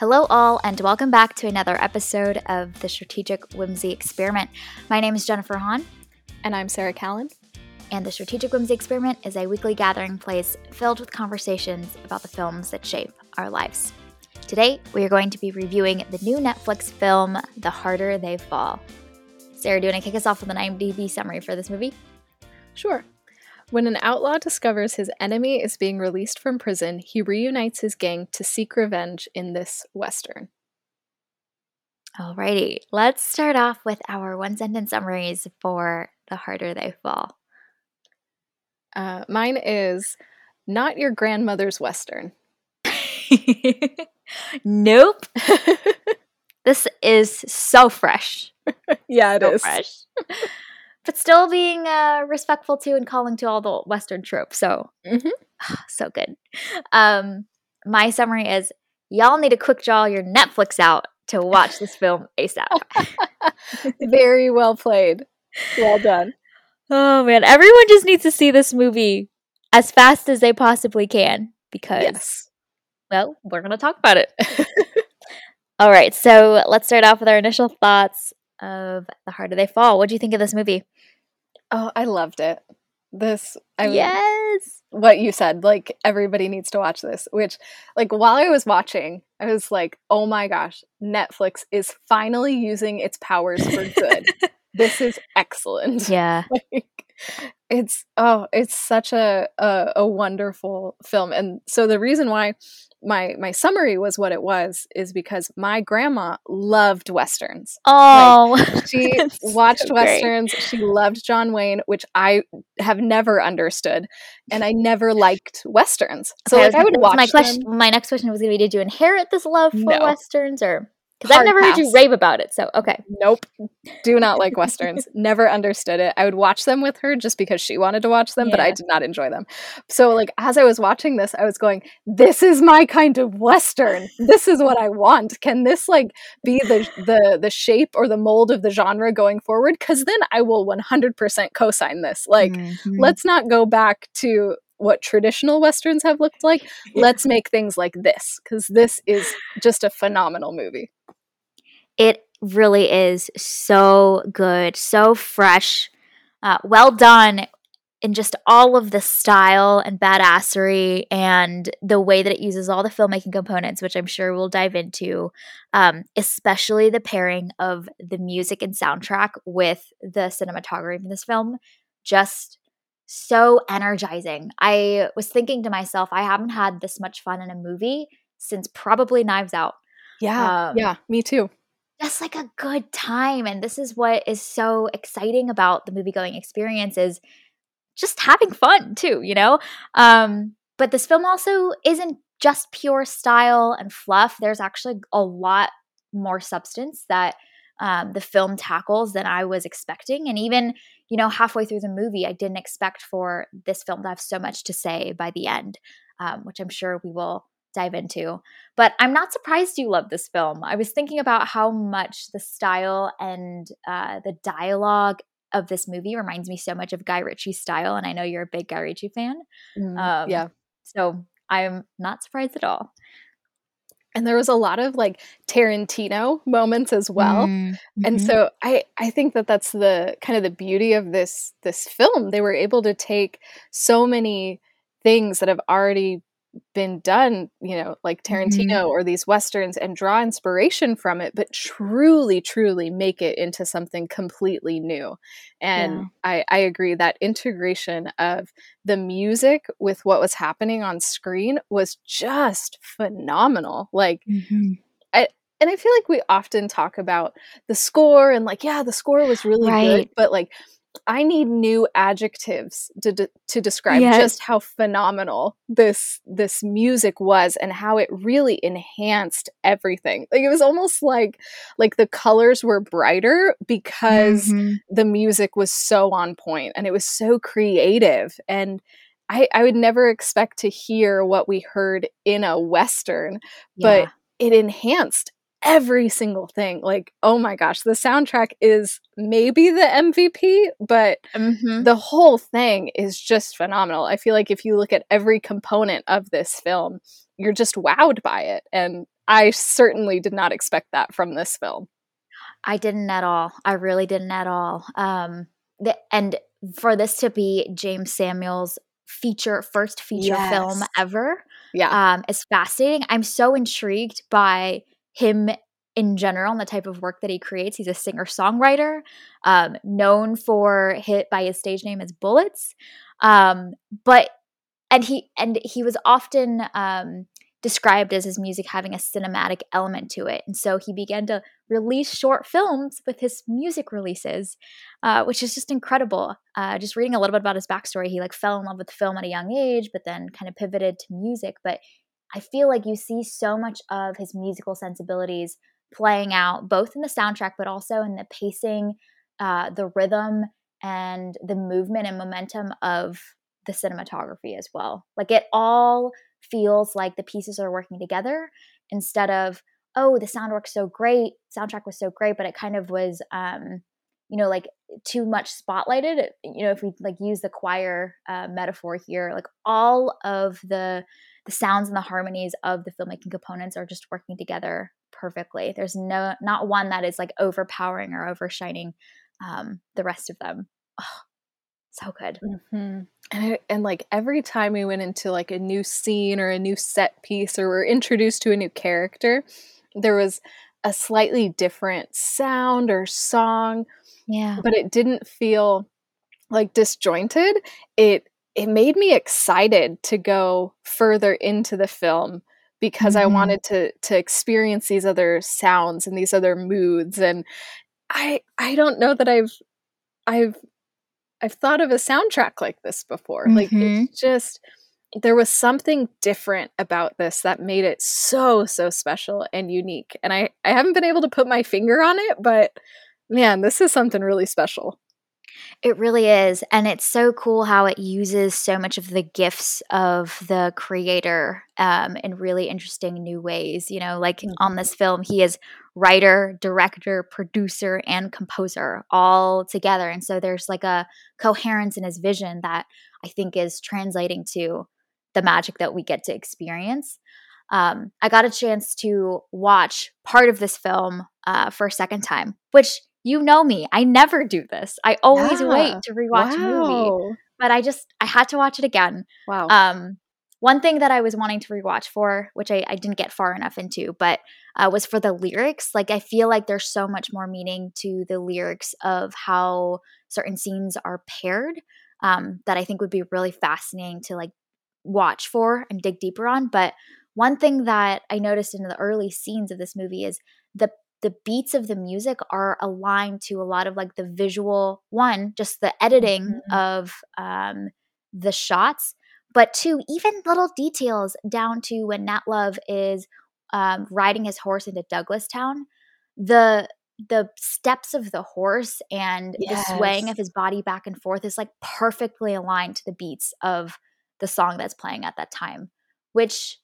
Hello, all, and welcome back to another episode of the Strategic Whimsy Experiment. My name is Jennifer Hahn. And I'm Sarah Callan. And the Strategic Whimsy Experiment is a weekly gathering place filled with conversations about the films that shape our lives. Today, we are going to be reviewing the new Netflix film, The Harder They Fall. Sarah, do you want to kick us off with an IMDb summary for this movie? Sure. When an outlaw discovers his enemy is being released from prison, he reunites his gang to seek revenge in this Western. Alrighty, let's start off with our one sentence summaries for The Harder They Fall. Uh, mine is not your grandmother's Western. nope. this is so fresh. yeah, it so is. fresh. but still being uh, respectful to and calling to all the Western tropes. So, Mhm. so good. Um, my summary is y'all need to quick draw your Netflix out to watch this film ASAP. Very well played. Well done. oh man, everyone just needs to see this movie as fast as they possibly can because, Yes. well, we're going to talk about it. all right, so let's start off with our initial thoughts of The Harder They Fall. What do you think of this movie? Oh, I loved it. This, I mean, yes. what you said, like everybody needs to watch this, which, like, while I was watching, I was like, oh my gosh, Netflix is finally using its powers for good. this is excellent. Yeah. like it's oh it's such a, a a wonderful film and so the reason why my my summary was what it was is because my grandma loved westerns Oh, she That's so watched westerns she loved john wayne which i have never understood and i never liked westerns so Okay, like i would watch my them. question. My next question was going to be: Did you inherit this love for No. westerns, or because I've never heard you rave about it? So okay, Nope. Do not like westerns. Never understood it. I would watch them with her just because she wanted to watch them, but I did not enjoy them. So like as I was watching this, I was going, this is my kind of western. This is what I want. Can this like be the the the shape or the mold of the genre going forward? Cuz then I will 100% co-sign this. Like Mhm. let's not go back to what traditional westerns have looked like. Let's make things like this cuz this is just a phenomenal movie. It really is so good, so fresh, uh, well done. In just all of the style and badassery, and the way that it uses all the filmmaking components, which I'm sure we'll dive into, um, especially the pairing of the music and soundtrack with the cinematography in this film, just so energizing. I was thinking to myself, I haven't had this much fun in a movie since probably Knives Out. Yeah. Um, yeah, me too. Just like a good time. And this is what is so exciting about the movie going experience is just having fun too, you know? Um, but this film also isn't just pure style and fluff. There's actually a lot more substance that um, the film tackles than I was expecting. And even, you know, halfway through the movie, I didn't expect for this film to have so much to say by the end, um, which I'm sure we will dive into. But I'm not surprised you love this film. I was thinking about how much the style and uh, the dialogue of this movie reminds me so much of Guy Ritchie's style. And I know you're a big Guy Ritchie fan. Um, yeah. So I'm not surprised at all. And there was a lot of like Tarantino moments as well. Mm, And mhm. so I I think that that's the kind of the beauty of this this film. They were able to take so many things that have already been done, you know, like Tarantino or these westerns and draw inspiration from it, but truly truly make it into something completely new. And Yeah. I I agree that integration of the music with what was happening on screen was just phenomenal. Like Mhm. and I feel like we often talk about the score and like, yeah, the score was really good, but like, I need new adjectives to de- to describe Yes. just how phenomenal this this music was and how it really enhanced everything. Like it was almost like like the colors were brighter because Mhm. the music was so on point and it was so creative and I, I would never expect to hear what we heard in a western Yeah. but it enhanced every single thing. Like, oh my gosh, the soundtrack is maybe the MVP, but Mhm. the whole thing is just phenomenal. I feel like if you look at every component of this film, you're just wowed by it. And I certainly did not expect that from this film. I didn't at all. I really didn't at all. Um, the, and for this to be Jeymes Samuel's feature first feature yes. film ever, yeah, um, is fascinating. I'm so intrigued by him in general and the type of work that he creates. He's a singer songwriter, um, known for hit by his stage name as Bullitts, um, but and he and he was often um, described as his music having a cinematic element to it. And so he began to release short films with his music releases, uh, which is just incredible. Uh, just reading a little bit about his backstory, he like fell in love with film at a young age, but then kind of pivoted to music. But I feel like you see so much of his musical sensibilities playing out both in the soundtrack, but also in the pacing, uh, the rhythm, and the movement and momentum of the cinematography as well. Like it all feels like the pieces are working together instead of oh the sound works so great soundtrack was so great but it kind of was um you know like too much spotlighted you know if we like use the choir uh, metaphor here like all of the the sounds and the harmonies of the filmmaking components are just working together perfectly. There's no not one that is like overpowering or overshining um the rest of them. Oh, so good. Mm-hmm. and, and like every time we went into like a new scene or a new set piece or we're introduced to a new character there was a slightly different sound or song yeah but it didn't feel like disjointed it it made me excited to go further into the film because mm-hmm. I wanted to to experience these other sounds and these other moods and I I don't know that I've I've I've thought of a soundtrack like this before. Mm-hmm. Like it's just there was something different about this that made it so so special and unique. And I I haven't been able to put my finger on it, but man, this is something really special. It really is. And it's so cool how it uses so much of the gifts of the creator um, in really interesting new ways. You know, like mm-hmm. on this film, he is writer, director, producer, and composer all together. And so there's like a coherence in his vision that I think is translating to the magic that we get to experience. Um, I got a chance to watch part of this film uh, for a second time, which you know me. I never do this. I always yeah. wait to rewatch wow. a movie. But I just I had to watch it again. Wow. Um one thing that I was wanting to rewatch for, which I, I didn't get far enough into, but uh, was for the lyrics. Like, I feel like there's so much more meaning to the lyrics of how certain scenes are paired um, that I think would be really fascinating to like watch for and dig deeper on. But one thing that I noticed in the early scenes of this movie is the the beats of the music are aligned to a lot of like the visual one just the editing mm-hmm. of um, the shots but two even little details down to when nat love is um, riding his horse into douglastown the the steps of the horse and yes. the swaying of his body back and forth is like perfectly aligned to the beats of the song that's playing at that time which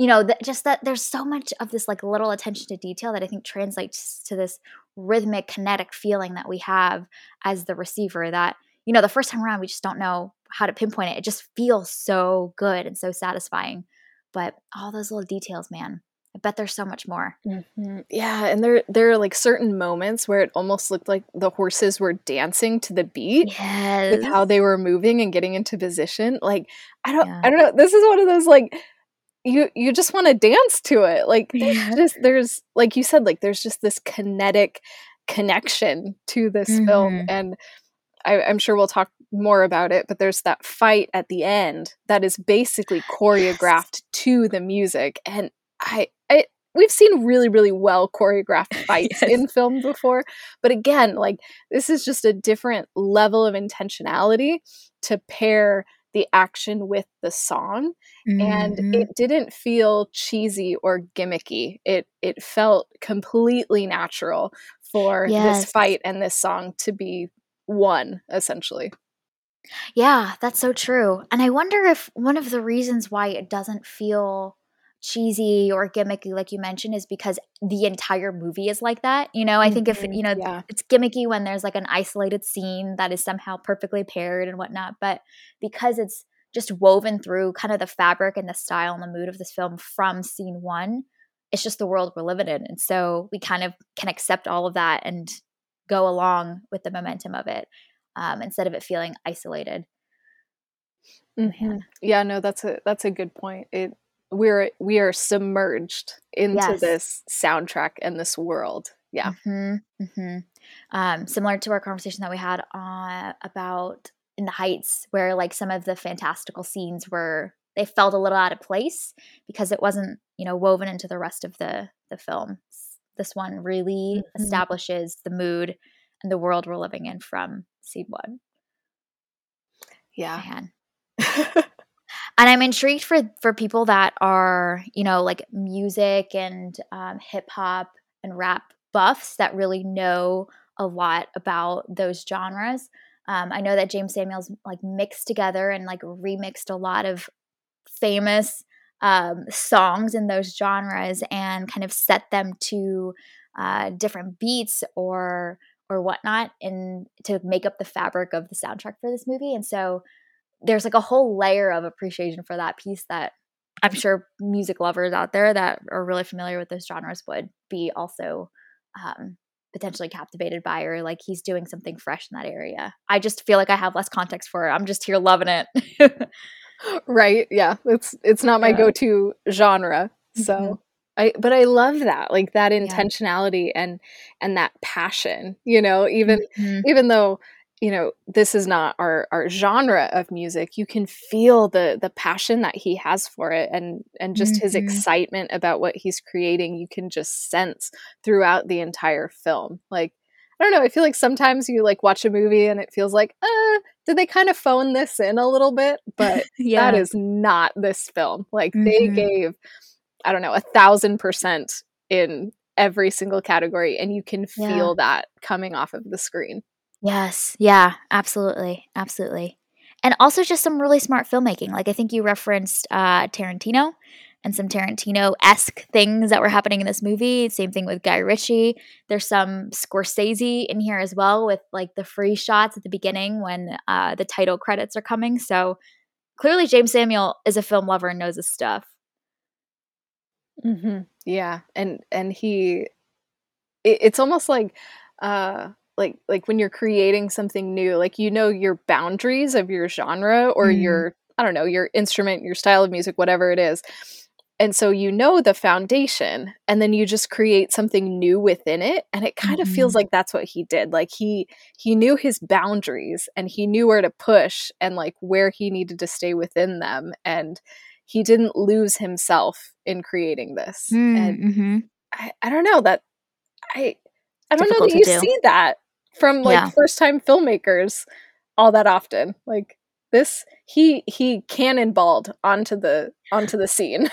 you know, that just that there's so much of this like little attention to detail that I think translates to this rhythmic, kinetic feeling that we have as the receiver that, you know, the first time around we just don't know how to pinpoint it. It just feels so good and so satisfying. But all those little details, man. I bet there's so much more. Mm-hmm. Yeah, and there there are like certain moments where it almost looked like the horses were dancing to the beat yes. with how they were moving and getting into position. Like I don't yeah. I don't know. This is one of those like you you just want to dance to it like there's yeah. just there's like you said like there's just this kinetic connection to this mm-hmm. film and I, i'm sure we'll talk more about it but there's that fight at the end that is basically choreographed yes. to the music and i i we've seen really really well choreographed fights yes. in film before but again like this is just a different level of intentionality to pair the action with the song mm-hmm. and it didn't feel cheesy or gimmicky it it felt completely natural for yes. this fight and this song to be one essentially yeah that's so true and i wonder if one of the reasons why it doesn't feel cheesy or gimmicky like you mentioned is because the entire movie is like that you know i mm-hmm. think if mm-hmm. you know yeah. it's gimmicky when there's like an isolated scene that is somehow perfectly paired and whatnot but because it's just woven through kind of the fabric and the style and the mood of this film from scene one it's just the world we're living in. And so we kind of can accept all of that and go along with the momentum of it um, instead of it feeling isolated. Mm-hmm. Yeah, no, that's a that's a good point. It we're we are submerged into yes. this soundtrack and this world. Yeah. Mm-hmm. Mm-hmm. Um, similar to our conversation that we had uh, about in the Heights, where like some of the fantastical scenes were they felt a little out of place because it wasn't you know woven into the rest of the the film. This one really mm-hmm. establishes the mood and the world we're living in from scene one. Yeah. Man. and I'm intrigued for for people that are you know like music and um, hip hop and rap buffs that really know a lot about those genres. Um, I know that Jeymes Samuels like mixed together and like remixed a lot of famous um, songs in those genres and kind of set them to uh, different beats or or whatnot and to make up the fabric of the soundtrack for this movie. And so there's like a whole layer of appreciation for that piece that I'm sure music lovers out there that are really familiar with those genres would be also um, potentially captivated by or like he's doing something fresh in that area. I just feel like I have less context for it. I'm just here loving it. right. Yeah. It's it's not my go-to genre. So mm-hmm. I but I love that. Like that intentionality yeah. and and that passion, you know, even mm-hmm. even though you know this is not our our genre of music you can feel the the passion that he has for it and and just mm-hmm. his excitement about what he's creating you can just sense throughout the entire film like i don't know i feel like sometimes you like watch a movie and it feels like uh did they kind of phone this in a little bit but yeah. that is not this film like mm-hmm. they gave i don't know a thousand percent in every single category and you can feel yeah. that coming off of the screen Yes. Yeah, absolutely. Absolutely. And also just some really smart filmmaking. Like I think you referenced uh, Tarantino and some Tarantino esque things that were happening in this movie. Same thing with Guy Ritchie. There's some Scorsese in here as well with like the free shots at the beginning when uh, the title credits are coming. So clearly, Jeymes Samuel is a film lover and knows his stuff. Mm-hmm. Yeah, and and he, it, it's almost like uh, like like when you're creating something new like you know your boundaries of your genre or mm. your i don't know your instrument your style of music whatever it is and so you know the foundation and then you just create something new within it and it kind mm-hmm. of feels like that's what he did like he he knew his boundaries and he knew where to push and like where he needed to stay within them and he didn't lose himself in creating this mm, and mm-hmm. I, I don't know that i i don't Difficult know that you do. see that from like yeah. first time filmmakers all that often. Like this he he cannonballed onto the onto the scene.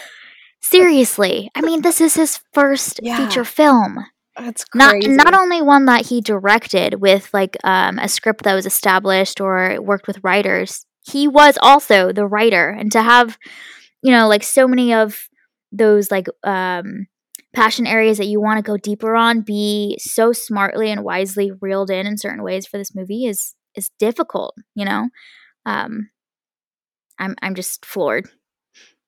Seriously. I mean this is his first yeah. feature film. That's crazy. Not not only one that he directed with like um, a script that was established or worked with writers. He was also the writer and to have you know like so many of those like um passion areas that you want to go deeper on be so smartly and wisely reeled in in certain ways for this movie is is difficult you know um i'm i'm just floored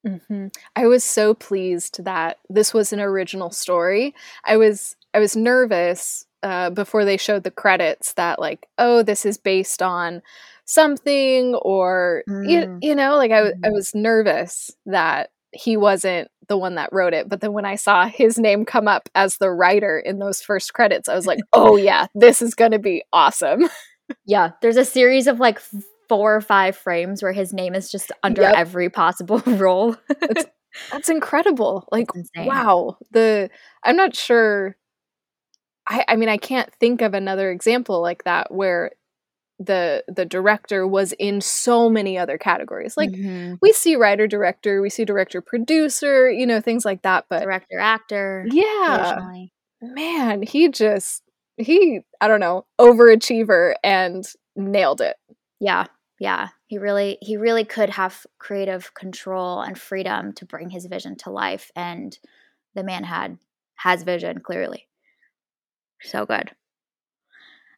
mm-hmm. i was so pleased that this was an original story i was i was nervous uh, before they showed the credits that like oh this is based on something or mm. you, you know like I, mm. I mm-hmm. was nervous that he wasn't the one that wrote it. But then when I saw his name come up as the writer in those first credits, I was like, oh, yeah, this is going to be awesome. yeah. There's a series of like four or five frames where his name is just under yep. every possible role. that's, that's incredible. Like, wow. The, I'm not sure. I, I mean, I can't think of another example like that where the the director was in so many other categories. Like mm-hmm. we see writer director we see director producer you know things like that but director actor yeah. man he just he i don't know overachiever and nailed it. Yeah yeah. He really he really could have creative control and freedom to bring his vision to life and the man had has vision clearly. So good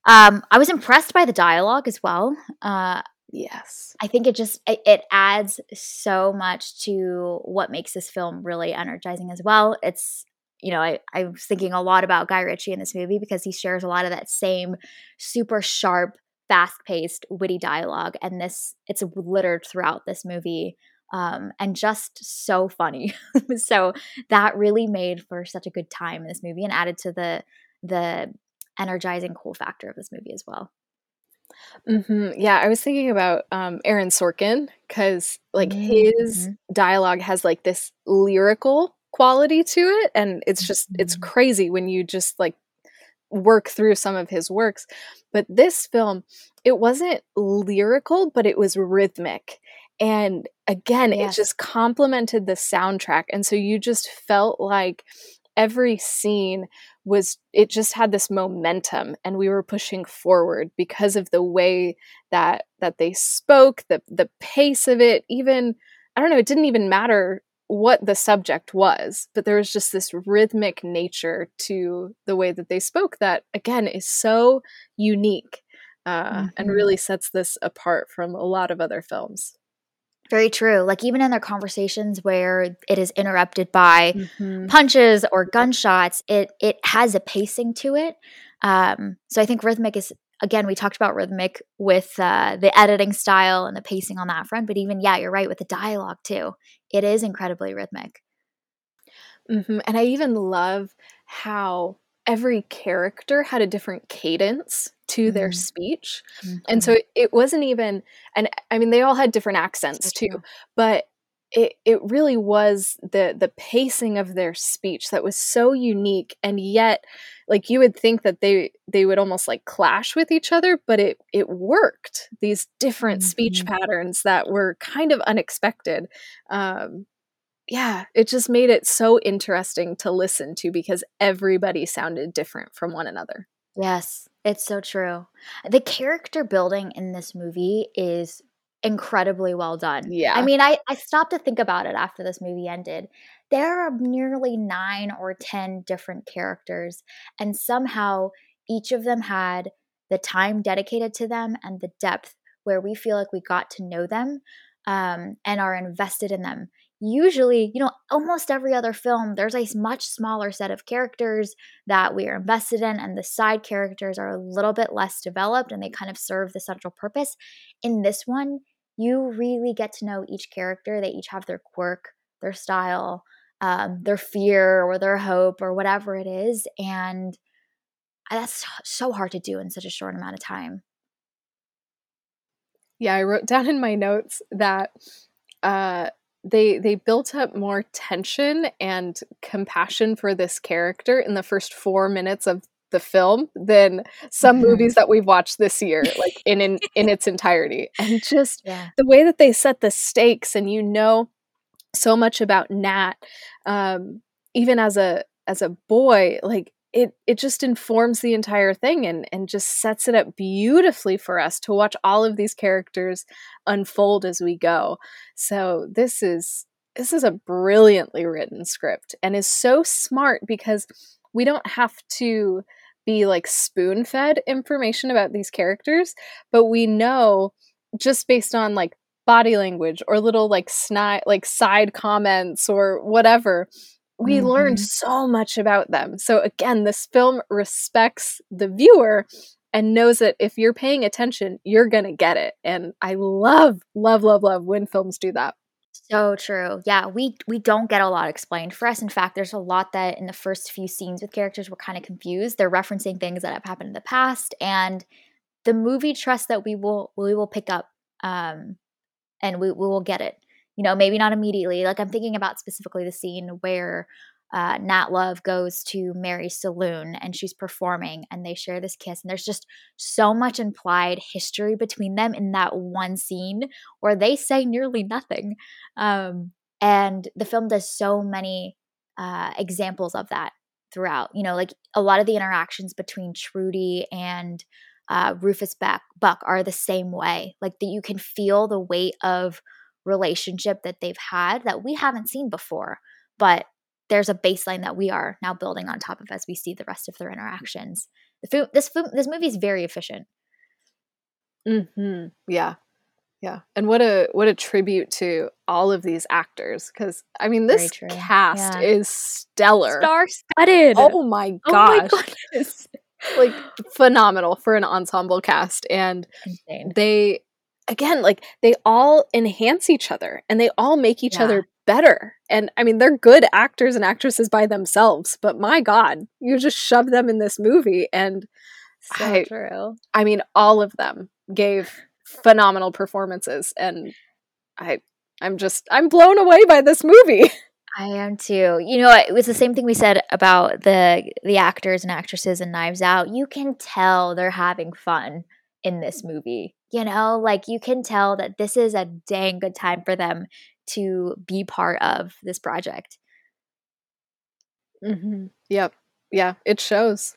um, I was impressed by the dialogue as well. Uh, yes, I think it just it, it, adds so much to what makes this film really energizing as well. It's you know, I, I was thinking a lot about Guy Ritchie in this movie because he shares a lot of that same super sharp, fast paced, witty dialogue. And this, it's littered throughout this movie um, and just so funny. so that really made for such a good time in this movie and added to the, the energizing cool factor of this movie as well. Mhm, yeah, I was thinking about, um, Aaron Sorkin because like, his Mhm. dialogue has, like, this lyrical quality to it, and it's just it's Mhm. crazy when you just, like, work through some of his works, but this film, it wasn't lyrical, but it was rhythmic, and again, it just complemented the soundtrack, and so you just felt like every scene was it just had this momentum and we were pushing forward because of the way that that they spoke, the the pace of it, even I don't know, it didn't even matter what the subject was, but there was just this rhythmic nature to the way that they spoke that again is so unique uh, and Mhm. really sets this apart from a lot of other films. Very true. Like, even in their conversations where it is interrupted by Mhm. punches or gunshots, it it has a pacing to it. Um, so I think rhythmic is again, we talked about rhythmic with, uh, the editing style and the pacing on that front, but even yeah, you're right with the dialogue too. It is incredibly rhythmic. Mhm, and I even love how every character had a different cadence to their Mm. speech, and Mhm. so it wasn't even and I mean, they all had different accents too, but it it really was the the pacing of their speech that was so unique, and yet, like, you would think that they they would almost, like, clash with each other, but it it worked. These different speech Mhm. patterns that were kind of unexpected, um yeah, it just made it so interesting to listen to because everybody sounded different from one another. Yes, it's so true. The character building in this movie is incredibly well done. Yeah. I mean, I I stopped to think about it after this movie ended. There are nearly 9 or 10 different characters, and somehow each of them had the time dedicated to them and the depth where we feel like we got to know them, um, and are invested in them. Usually, you know, almost every other film, there's a much smaller set of characters that we are invested in, and the side characters are a little bit less developed, and they kind of serve the central purpose. In this one, you really get to know each character. They each have their quirk, their style, um, their fear or their hope or whatever it is, and that's so hard to do in such a short amount of time. Yeah, I wrote down in my notes that, uh, they they built up more tension and compassion for this character in the first 4 minutes of the film than some Mhm. movies that we've watched this year, like, in in in its entirety, and just Yeah. the way that they set the stakes and you know so much about Nat, um, even as a as a boy, like, it it just informs the entire thing and and just sets it up beautifully for us to watch all of these characters unfold as we go. So, this is this is a brilliantly written script and is so smart because we don't have to be, like, spoon-fed information about these characters, but we know just based on, like, body language or little, like, sni like, side comments or whatever, we learned Mhm. so much about them. So, again, this film respects the viewer and knows that if you're paying attention, you're gonna get it, and I love, love, love, love when films do that. So true. Yeah, we we don't get a lot explained for us. In fact, there's a lot that in the first few scenes with characters, we're kinda confused. They're referencing things that have happened in the past, and the movie trusts that we will we will pick up, um, and we we will get it. You know, maybe not immediately. Like, I'm thinking about specifically the scene where, uh, Nat Love goes to Mary's saloon, and she's performing, and they share this kiss, and there's just so much implied history between them in that one scene where they say nearly nothing. Um, and the film does so many, uh, examples of that throughout. You know, like, a lot of the interactions between Trudy and, uh, Rufus Beck Buck are the same way. Like, that you can feel the weight of relationship that they've had that we haven't seen before, but there's a baseline that we are now building on top of as we see the rest of their interactions. The fu this fu this movie is very efficient. Mhm. Yeah. Yeah. And what a what a tribute to all of these actors cuz I mean this cast yeah. is stellar. Star-studded. Oh my gosh. Oh my like phenomenal for an ensemble cast and Insane. they again like they all enhance each other and they all make each yeah. other better. And I mean they're good actors and actresses by themselves, but my god, you just shove them in this movie and so I, true. I mean all of them gave phenomenal performances and I I'm just I'm blown away by this movie. I am too. You know, it was the same thing we said about the the actors and actresses in Knives Out. You can tell they're having fun in this movie. You know, like you can tell that this is a dang good time for them to be part of this project. Mm-hmm. Yep. Yeah, it shows.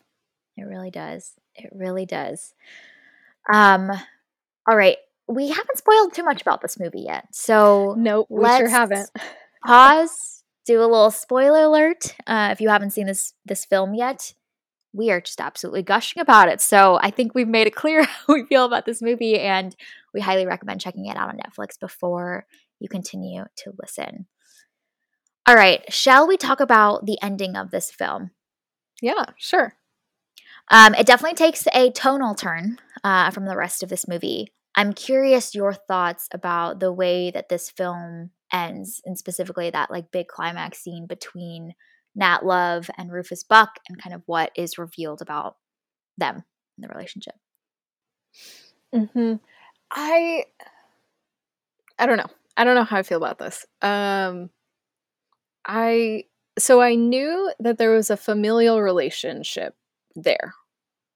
It really does. It really does. Um, all right. We haven't spoiled too much about this movie yet. So nope, we sure haven't. pause, do a little spoiler alert. Uh, if you haven't seen this this film yet, we are just absolutely gushing about it. So I think we've made it clear how we feel about this movie, and we highly recommend checking it out on Netflix before you continue to listen. All right, shall we talk about the ending of this film? Yeah, sure. Um, it definitely takes a tonal turn uh, from the rest of this movie. I'm curious your thoughts about the way that this film ends, and specifically that like big climax scene between Nat Love and Rufus Buck, and kind of what is revealed about them in the relationship. Hmm. I. I don't know. I don't know how I feel about this. Um. I so I knew that there was a familial relationship there.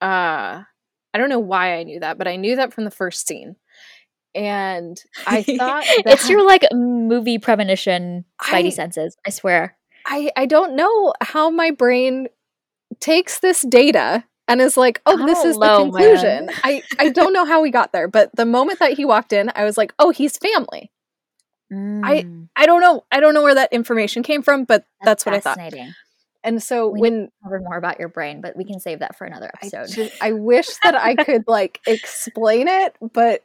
Uh I don't know why I knew that, but I knew that from the first scene. And I thought it's your like movie premonition spidey I, senses, I swear. I I don't know how my brain takes this data and is like, "Oh, this is the conclusion." I I don't know how we got there, but the moment that he walked in, I was like, "Oh, he's family." Mm. I I don't know. I don't know where that information came from, but that's, that's what I thought. And so we when cover more about your brain, but we can save that for another episode. I, just, I wish that I could like explain it, but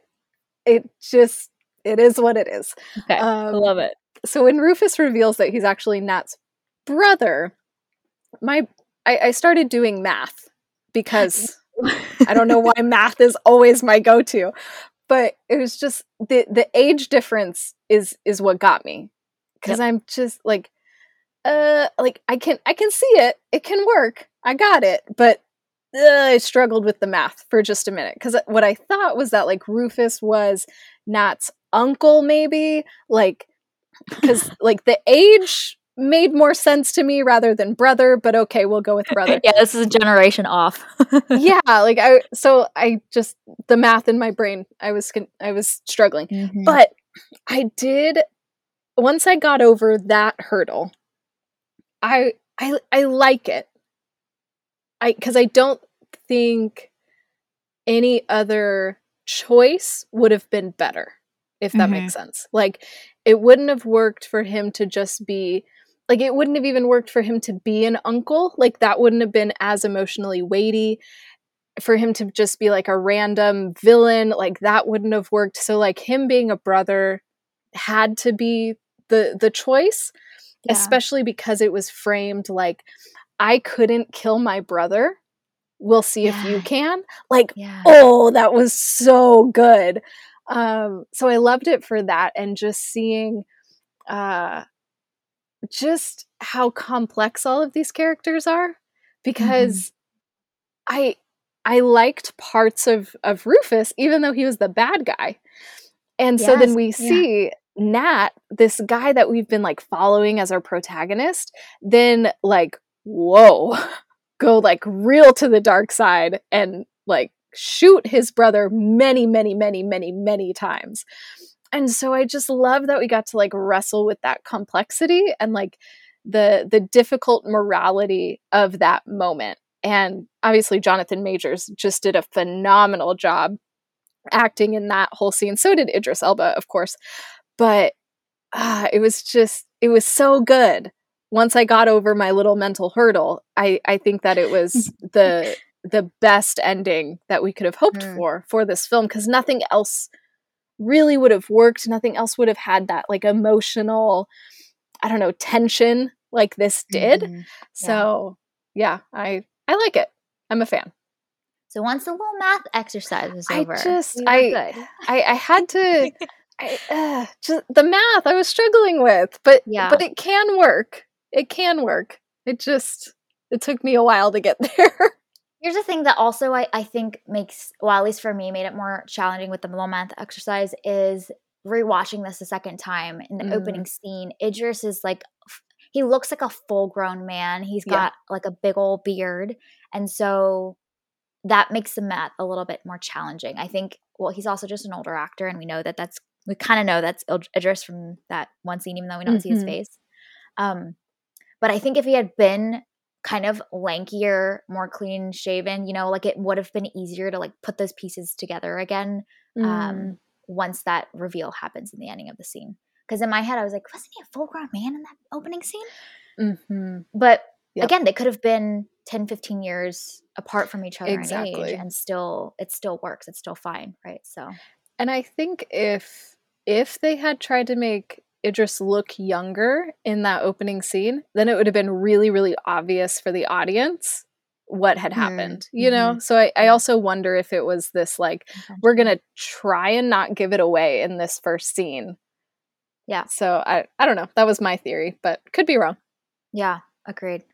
it just it is what it is. Okay, um, love it. So when Rufus reveals that he's actually Nat's brother, my I, I started doing math because I don't know why math is always my go-to, but it was just the the age difference is is what got me because yep. I'm just like uh like I can I can see it. It can work. I got it. But uh, I struggled with the math for just a minute cuz what I thought was that like Rufus was Nat's uncle maybe, like cuz like the age made more sense to me rather than brother, but okay, we'll go with brother. yeah, this is a generation off. yeah, like I so I just the math in my brain, I was I was struggling. Mm-hmm. But I did once I got over that hurdle, I I I like it. I cuz I don't think any other choice would have been better if that mm-hmm. makes sense. Like it wouldn't have worked for him to just be like it wouldn't have even worked for him to be an uncle. Like that wouldn't have been as emotionally weighty for him to just be like a random villain, like that wouldn't have worked. So like him being a brother had to be the the choice yeah. especially because it was framed like I couldn't kill my brother. We'll see yeah. if you can. Like, yeah. oh, that was so good. Um, so I loved it for that and just seeing uh just how complex all of these characters are because mm-hmm. I I liked parts of of Rufus even though he was the bad guy. And yes, so then we see Nat, this guy that we've been like following as our protagonist, then like, whoa, go like real to the dark side and like shoot his brother many, many, many, many, many times. And so I just love that we got to like wrestle with that complexity and like the the difficult morality of that moment. And obviously Jonathan Majors just did a phenomenal job acting in that whole scene. So did Idris Elba, of course but uh, it was just it was so good once i got over my little mental hurdle i i think that it was the the best ending that we could have hoped mm. for for this film because nothing else really would have worked. Nothing else would have had that like emotional, I don't know, tension like this did. Mhm. So yeah, I I like it. I'm a fan. So once the little math exercise was I over, just- I- good. I, I had to I uh, just the math I was struggling with, but Yeah. but it can work. It can work. It just it took me a while to get there. Here's the thing that also I, I think makes, well, at least for me, made it more challenging with the math exercise is rewatching this a second time in the Mm. opening scene. Idris is like, he looks like a full grown man. He's got like a big old beard. And so that makes the math a little bit more challenging. I think, well, he's also just an older actor, and we know that that's, we kind of know that's Idris from that one scene, even though we don't see his Mhm. face. Um, but I think if he had been kind of lankier, more clean shaven, you know, like it would have been easier to like put those pieces together again Mm. um, once that reveal happens in the ending of the scene. Because in my head, I was like, wasn't he a full grown man in that opening scene? Mhm. But Yep. again, they could have been 10, 15 years apart from each other in age and still, it still works. It's still fine. Right. So, And I think if if they had tried to make Idris look younger in that opening scene, then it would have been really, really obvious for the audience what had Mm, happened. You know? So I, I also wonder if it was this like, we're gonna try and not give it away in this first scene. Yeah. So I I don't know. That was my theory, but could be wrong. Yeah, agreed.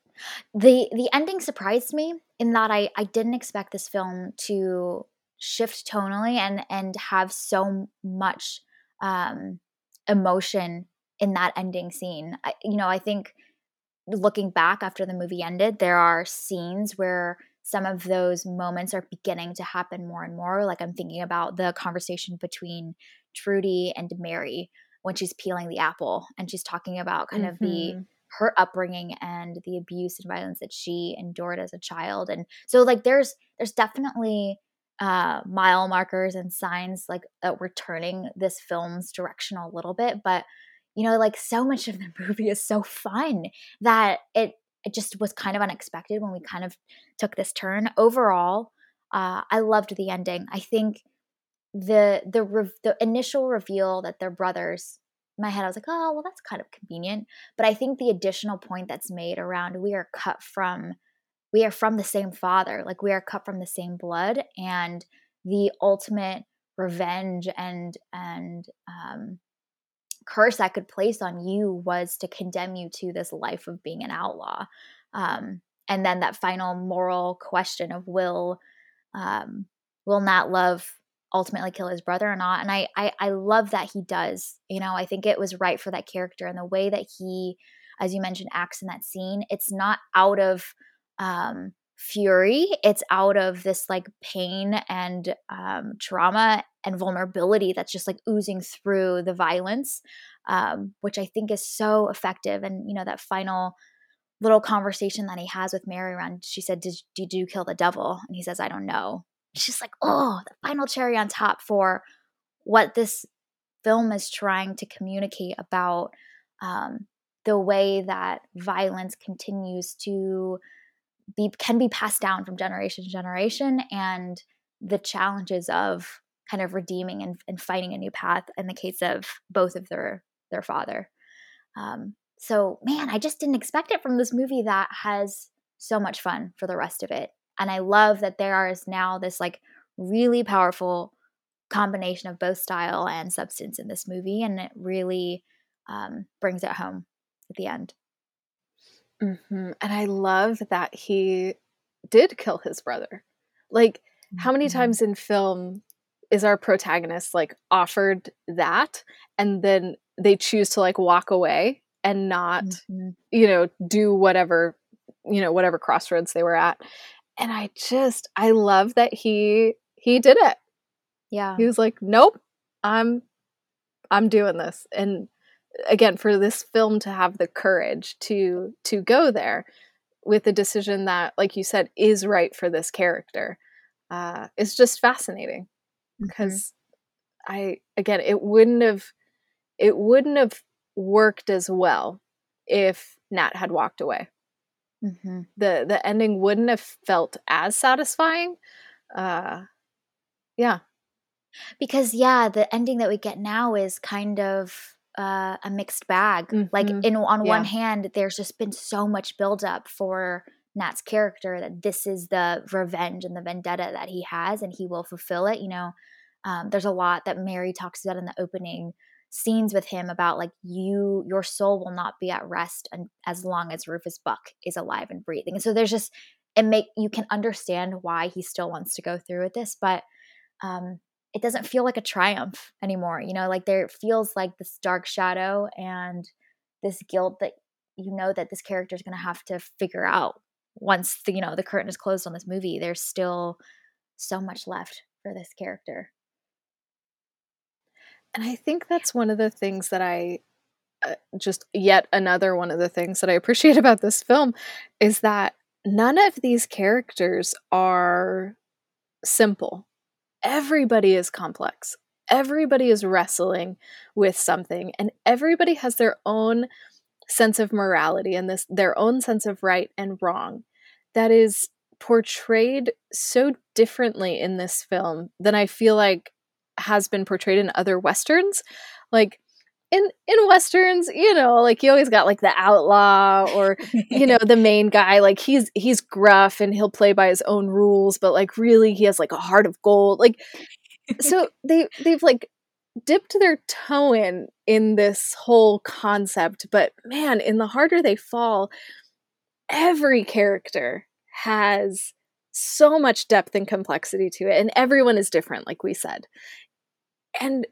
The the ending surprised me in that I I didn't expect this film to shift tonally and and have so much um emotion in that ending scene. I, you know, I think looking back after the movie ended, there are scenes where some of those moments are beginning to happen more and more. Like I'm thinking about the conversation between Trudy and Mary when she's peeling the apple and she's talking about kind of the Mhm. her upbringing and the abuse and violence that she endured as a child and so like there's there's definitely uh mile markers and signs like that we're turning this film's direction a little bit but you know like so much of the movie is so fun that it it just was kind of unexpected when we kind of took this turn. Overall uh i loved the ending. I think the the rev- the initial reveal that they're brothers in my head i was like oh well that's kind of convenient but i think the additional point that's made around we are cut from we are from the same father like we are cut from the same blood and the ultimate revenge and and um curse i could place on you was to condemn you to this life of being an outlaw. Um and then that final moral question of will um will Nat Love ultimately kill his brother or not and I, I i love that he does you know i think it was right for that character and the way that he as you mentioned acts in that scene it's not out of um fury. It's out of this like pain and um trauma and vulnerability that's just like oozing through the violence um which i think is so effective. And you know that final little conversation that he has with mary around she said did, did you kill the devil? And he says i don't know. It's just like oh the final cherry on top for what this film is trying to communicate about um, the way that violence continues to be can be passed down from generation to generation and the challenges of kind of redeeming and, and finding a new path in the case of both of their their father. Um, so man i just didn't expect it from this movie that has so much fun for the rest of it. And i love that there is now this like really powerful combination of both style and substance in this movie and it really um, brings it home at the end Mhm. And I love that he did kill his brother. Like, how many Mhm. times in film is our protagonist like offered that and then they choose to like walk away and not, Mhm. you know, do whatever, you know, whatever crossroads they were at. And I just I love that he he did it. yeah He was like, "Nope. I'm I'm doing this." And again, for this film to have the courage to to go there with a decision that like you said is right for this character uh is just fascinating because I again, it wouldn't have it wouldn't have worked as well if Nat had walked away. Mhm. The the ending wouldn't have felt as satisfying. Uh yeah. Because yeah, the ending that we get now is kind of uh, a mixed bag. Mm-hmm. Like in on yeah. one hand, there's just been so much buildup for Nat's character that this is the revenge and the vendetta that he has, and he will fulfill it. You know, um, there's a lot that Mary talks about in the opening scenes with him about like you your soul will not be at rest and as long as Rufus Buck is alive and breathing. And so there's just it make you can understand why he still wants to go through with this, but um it doesn't feel like a triumph anymore. You know, like there feels like this dark shadow and this guilt that you know that this character is going to have to figure out once the, you know the curtain is closed on this movie. There's still so much left for this character. And I think that's one of the things that I uh, just yet another one of the things that I appreciate about this film is that none of these characters are simple everybody is complex. Everybody is wrestling with something, and everybody has their own sense of morality and this their own sense of right and wrong that is portrayed so differently in this film than I feel like has been portrayed in other westerns. Like in in westerns you know like you always got like the outlaw or you know the main guy like he's he's gruff and he'll play by his own rules but like really he has like a heart of gold like so they they've like dipped their toe in in this whole concept but man in the harder they fall every character has so much depth and complexity to it and everyone is different like we said. And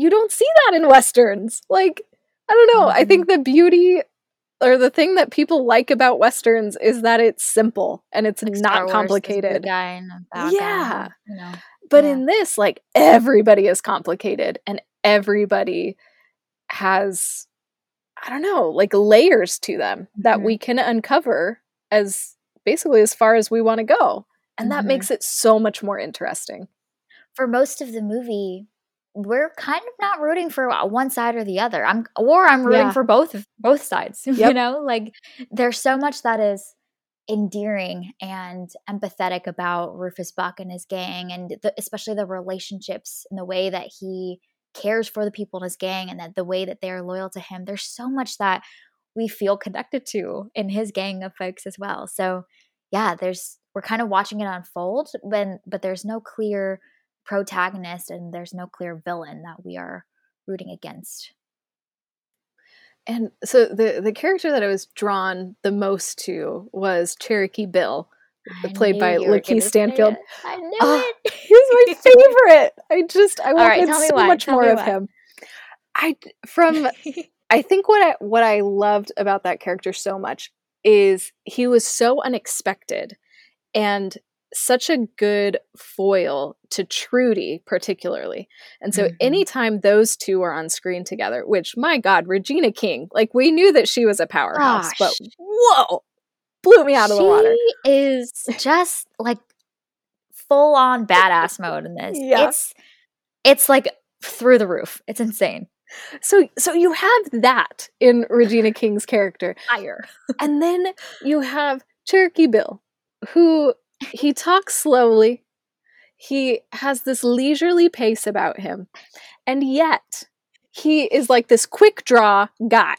you don't see that in westerns. Like, I don't know. Mm-hmm. I think mm-hmm. the beauty or the thing that people like about westerns is that it's simple and it's like not complicated. yeah. Guy, you know. But yeah. in this, like everybody is complicated and everybody has I don't know, like layers to them mm-hmm. that we can uncover as basically as far as we want to go. And mm-hmm. that makes it so much more interesting. For most of the movie, we're kind of not rooting for uh, one side or the other. I'm or I'm rooting yeah. for both both sides. Yep. You know, like there's so much that is endearing and empathetic about Rufus Buck and his gang, and the, especially the relationships and the way that he cares for the people in his gang, and that the way that they are loyal to him. There's so much that we feel connected to in his gang of folks as well. So yeah, there's we're kind of watching it unfold, when but there's no clear protagonist and there's no clear villain that we are rooting against. And so the the character that I was drawn the most to was Cherokee Bill, I played by Lakeith Stanfield. I knew oh, it. He's my favorite. I just I wanted right, so much tell more of why. him. I from I think what I what I loved about that character so much is he was so unexpected and such a good foil to Trudy, particularly. And so, mm-hmm. anytime those two are on screen together, which my God, Regina King, like we knew that she was a powerhouse, Gosh. but whoa, blew me out of the water. She is just like full on badass mode in this. Yeah. It's it's like through the roof. It's insane. So so you have that in Regina King's character. Fire. and then you have Cherokee Bill, who he talks slowly. He has this leisurely pace about him. And yet, he is like this quick draw guy.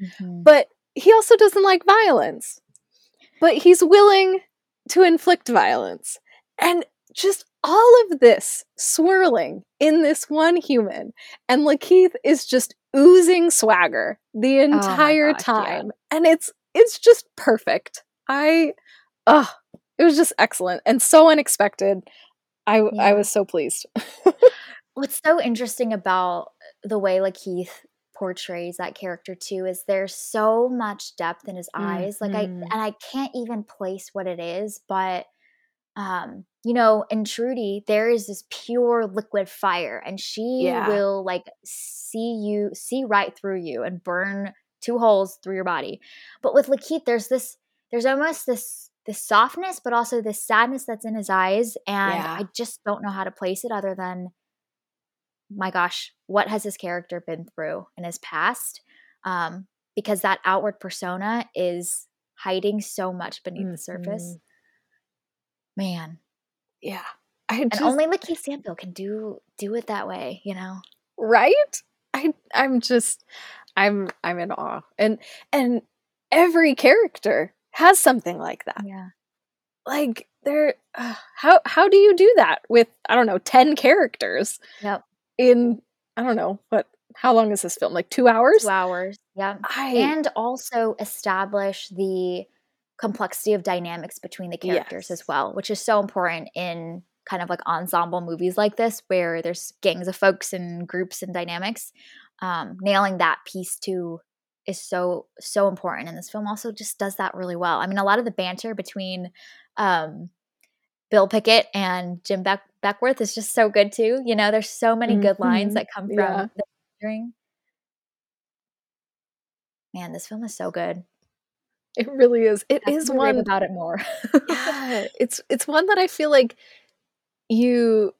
Mm-hmm. But he also doesn't like violence. But he's willing to inflict violence. And just all of this swirling in this one human. And Lakeith is just oozing swagger the oh entire oh gosh, time. Yeah. And it's it's just perfect. I oh it was just excellent and so unexpected. I yeah. I was so pleased. What's so interesting about the way Lakeith portrays that character too is there's so much depth in his eyes. Mm-hmm. Like I mm-hmm. and I can't even place what it is, but um you know in trudy there is this pure liquid fire and she yeah. will like see you see right through you and burn two holes through your body but with lakeith there's this there's almost this the softness, but also the sadness that's in his eyes. And yeah. I just don't know how to place it other than, my gosh, what has his character been through in his past? Um, because that outward persona is hiding so much beneath mm-hmm. the surface. Mm-hmm. Man. Yeah. I and only Lakeith Stanfield can do do it that way, you know. right? I I'm just I'm I'm in awe. And and every character has something like that. Yeah. Like there uh, how how do you do that with I don't know 10 characters Yep. in I don't know, what how long is this film? Like 2 hours? Two hours. Yeah. I And also establish the complexity of dynamics between the characters Yes. as well, which is so important in kind of like ensemble movies like this, where there's gangs of folks and groups and dynamics. Um, nailing that piece too is so so important, and this film also just does that really well. I mean, a lot of the banter between um, Bill Pickett and Jim Beck- Beckwourth is just so good too. You know, there's so many good lines Mhm. that come from Yeah. the bantering. Man, this film is so good. It really is. It is one about it more. yeah, it's it's one that I feel like you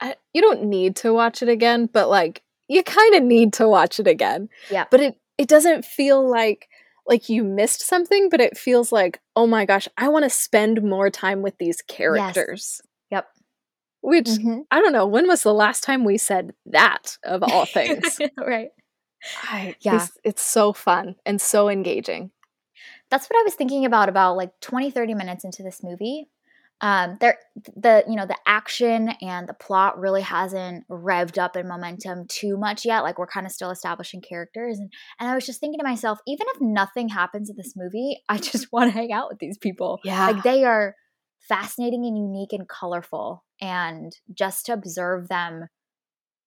I, you don't need to watch it again, but like you kind of need to watch it again. Yeah. But it it doesn't feel like like you missed something, but it feels like, "Oh my gosh, I want to spend more time with these characters." Yep. Which Mhm. I don't know, when was the last time we said that of all things? right. I, Yeah. it's, it's so fun and so engaging. That's what I was thinking about about like 20 30 minutes into this movie. Um there the you know the action and the plot really hasn't revved up in momentum too much yet. Like we're kind of still establishing characters and and I was just thinking to myself, even if nothing happens in this movie, I just want to hang out with these people. Yeah. Like they are fascinating and unique and colorful and just to observe them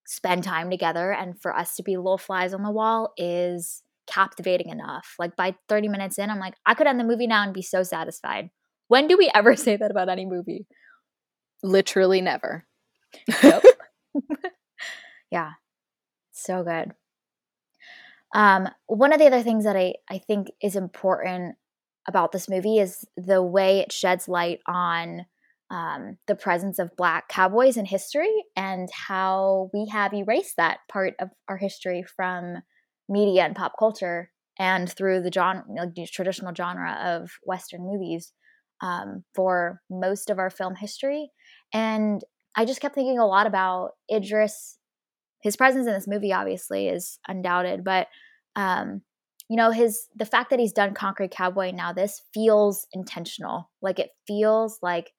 spend time together and for us to be little flies on the wall is captivating enough. Like by 30 minutes in, I'm like, I could end the movie now and be so satisfied. When do we ever say that about any movie? Literally never. Yep. yeah. So good. Um, one of the other things that I, I think is important about this movie is the way it sheds light on um, the presence of black cowboys in history and how we have erased that part of our history from media and pop culture and through the genre, like the traditional genre of Western movies um, for most of our film history. And I just kept thinking a lot about Idris. His presence in this movie obviously is undoubted, but um, you know, his the fact that he's done Concrete Cowboy now, this feels intentional. Like it feels like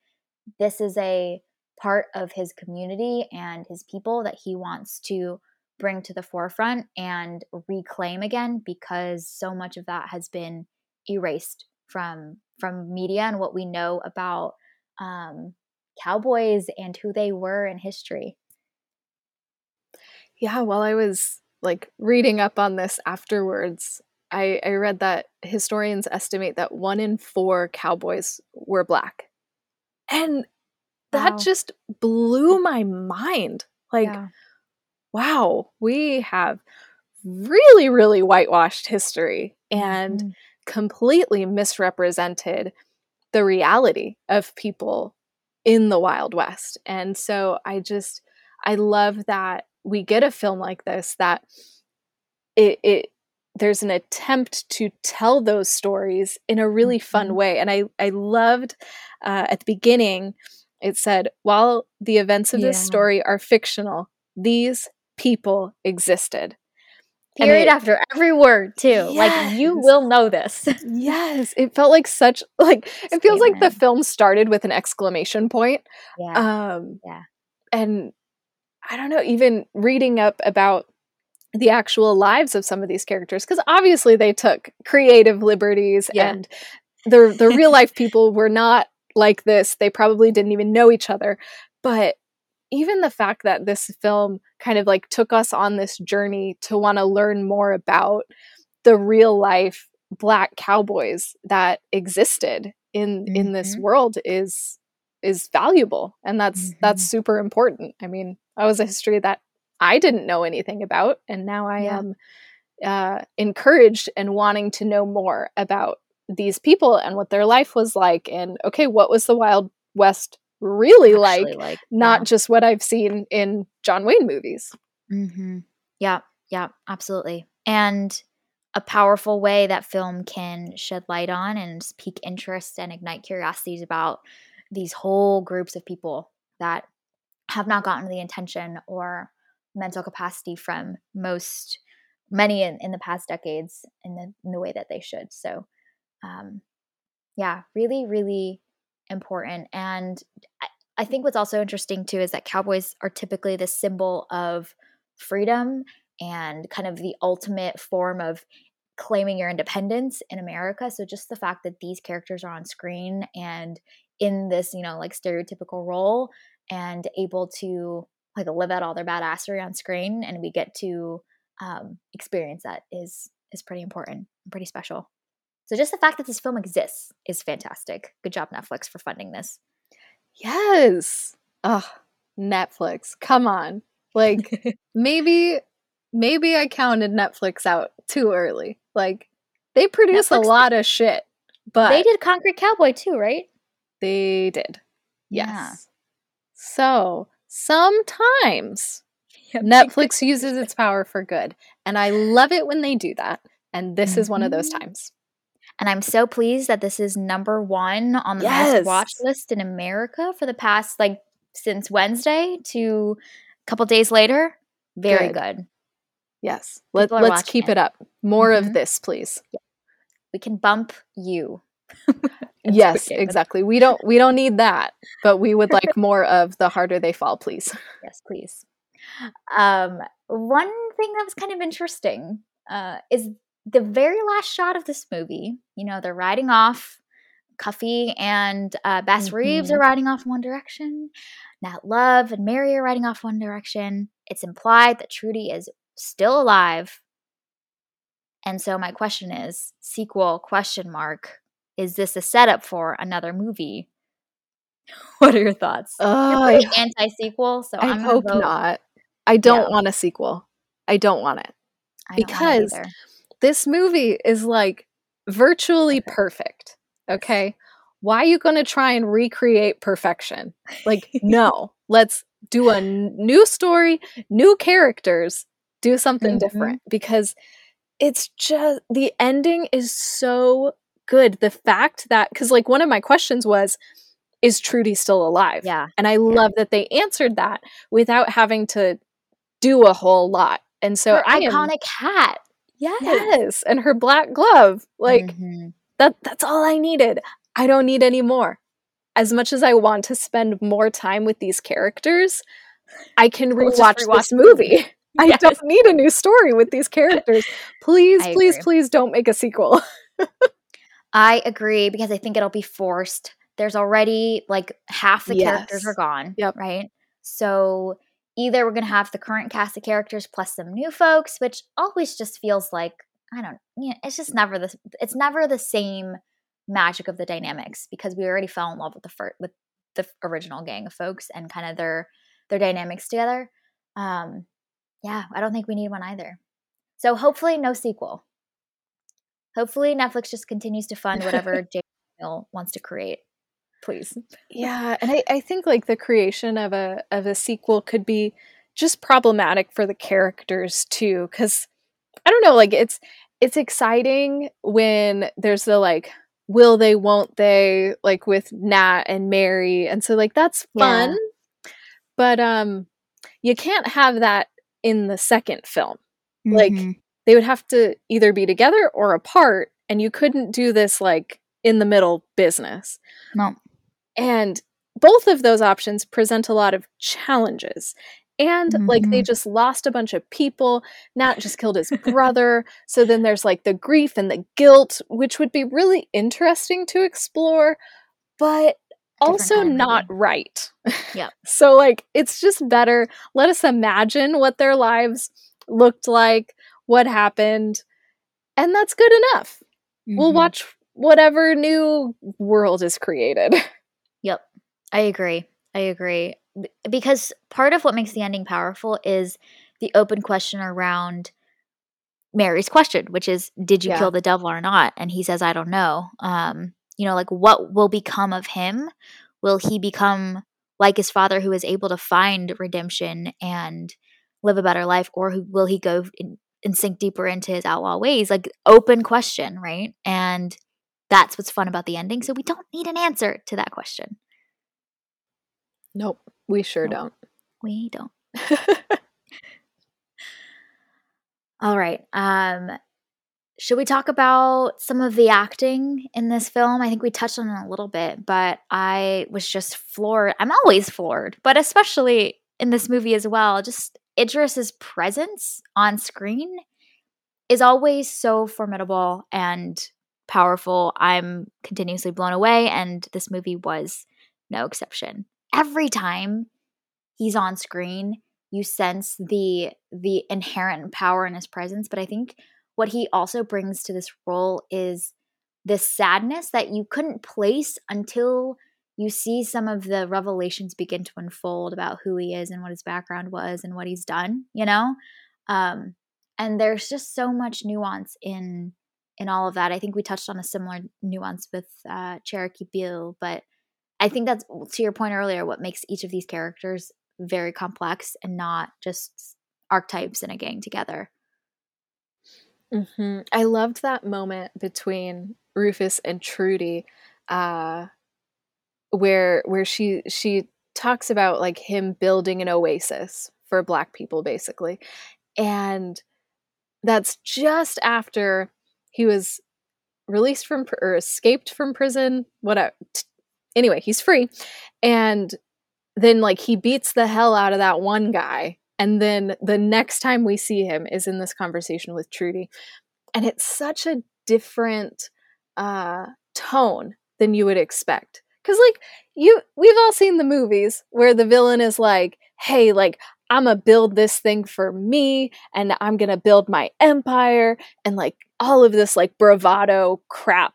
this is a part of his community and his people that he wants to bring to the forefront and reclaim again because so much of that has been erased from from media and what we know about um, cowboys and who they were in history. Yeah, while I was like reading up on this afterwards, I, I read that historians estimate that one in four cowboys were black. And that Wow. just blew my mind. Like, yeah. wow, we have really, really whitewashed history and Mhm. Completely misrepresented the reality of people in the Wild West. And so I just, I love that we get a film like this that it, it there's an attempt to tell those stories in a really fun Mhm. way. And I, I loved uh, at the beginning, it said, while the events of this Yeah. story are fictional, these people existed. Period it- after every word too. Like you will know this. Yes, it felt like such like it feels like the film started with an exclamation point. yeah. Um Yeah. and I don't know, even reading up about the actual lives of some of these characters cuz obviously they took creative liberties Yeah. and the the real life people were not like this. They probably didn't even know each other. But even the fact that this film kind of like took us on this journey to want to learn more about the real life black cowboys that existed in in this Mhm. world is is valuable and that's that's Mhm. super important i mean that was a history that i didn't know anything about and now i Yeah. am uh, encouraged and wanting to know more about these people and what their life was like and okay what was the wild west really like like not yeah. just what i've seen in john wayne movies Mm-hmm. Yeah, yeah, absolutely. And a powerful way that film can shed light on and pique interest and ignite curiosities about these whole groups of people that have not gotten the attention or mental capacity from most many in, in the past decades in the, in the way that they should so um, yeah really really important and I, think what's also interesting too is that cowboys are typically the symbol of freedom and kind of the ultimate form of claiming your independence in America. So just the fact that these characters are on screen and in this, you know, like stereotypical role and able to like live out all their badassery on screen and we get to um, experience that is is pretty important and pretty special. So just the fact that this film exists is fantastic. Good job Netflix for funding this. Yes. Oh, Netflix. Come on. Like maybe maybe I counted Netflix out too early. Like they produce Netflix a lot of shit. But they did Concrete Cowboy too, right? They did. Yes. Yeah. So sometimes Netflix uses its power for good. And I love it when they do that. And this mm-hmm. is one of those mm-hmm. times. And I'm so pleased that this is number one on the yes. most watch list in America for the past, like, since Wednesday to a couple days later. Very good. good. Yes. Let, let's keep it. it. up. More mm-hmm. of this, please. We can bump you. yes, exactly. We don't we don't need that, but we would like more of the harder they fall, please. Yes, please. Um, one thing that was kind of interesting uh, is the very last shot of this movie. You know, they're riding off. Cuffee and uh, Bass mm-hmm. Reeves are riding off in one direction. Nat Love and Mary are riding off one direction. It's implied that Trudy is still alive. And so my question is, sequel question mark, is this a setup for another movie? What are your thoughts? Uh, You're anti-sequel, so I I'm hope not. I don't yeah. want a sequel. I don't want it. because it this movie is like virtually perfect. Okay? Why are you going to try and recreate perfection? Like no. Let's do a n- new story, new characters, do something mm-hmm. different because it's just the ending is so good. The fact that because like one of my questions was, is Trudy still alive? Yeah. And I love that they answered that without having to do a whole lot. And so her iconic am, hat. Yes. Yes. And her black glove. Like mm-hmm. that that's all I needed. I don't need any more. As much as I want to spend more time with these characters, I can rewatch, rewatch this movie. I yes. don't need a new story with these characters. Please, please, please don't make a sequel. I agree because I think it'll be forced. There's already like half the yes. characters are gone. Yep. Right. So either we're going to have the current cast of characters plus some new folks, which always just feels like, I don't, you know, it's just never the, it's never the same magic of the dynamics because we already fell in love with the first, with the original gang of folks and kind of their, their dynamics together. Um, yeah, I don't think we need one either. So hopefully, no sequel. Hopefully, Netflix just continues to fund whatever J. Wants to create. Please. Yeah, and I, I think like the creation of a of a sequel could be just problematic for the characters too, because I don't know, like it's it's exciting when there's the like will they won't they like with Nat and Mary and so like that's fun. Yeah. But um you can't have that in the second film. Mm-hmm. Like they would have to either be together or apart, and you couldn't do this like in the middle business. No. And both of those options present a lot of challenges. And mm-hmm. like they mm-hmm. just lost a bunch of people. Nat just killed his brother. so then there's like the grief and the guilt, which would be really interesting to explore, but also not right. Yeah. so like it's just better let us imagine what their lives looked like, what happened, and that's good enough. Mm-hmm. We'll watch whatever new world is created. Yep. I agree. I agree. because part of what makes the ending powerful is the open question around Mary's question, which is, did you yeah. kill the devil or not? And he says, I don't know. Um, you know, like what will become of him? Will he become like his father who is able to find redemption and live a better life? Or will he go in, and sink deeper into his outlaw ways? Like, open question, right? And that's what's fun about the ending. So we don't need an answer to that question. Nope. We sure nope. don't. We don't. All right. Um should we talk about some of the acting in this film? I think we touched on it a little bit, but I was just floored. I'm always floored, but especially in this movie as well. Just Idris's presence on screen is always so formidable and powerful. I'm continuously blown away, and this movie was no exception. Every time he's on screen, you sense the the inherent power in his presence, but I think what he also brings to this role is this sadness that you couldn't place until you see some of the revelations begin to unfold about who he is and what his background was and what he's done you know um, and there's just so much nuance in in all of that i think we touched on a similar nuance with uh, cherokee bill but i think that's to your point earlier what makes each of these characters very complex and not just archetypes in a gang together. Hmm I loved that moment between Rufus and Trudy, uh, where where she she talks about like him building an oasis for Black people, basically, and that's just after he was released from or escaped from prison. Whatever. Anyway, he's free, and then like he beats the hell out of that one guy and then the next time we see him is in this conversation with Trudy. And it's such a different uh, tone than you would expect. Cause like you we've all seen the movies where the villain is like, hey, like I'm gonna build this thing for me and I'm gonna build my empire and like all of this like bravado crap.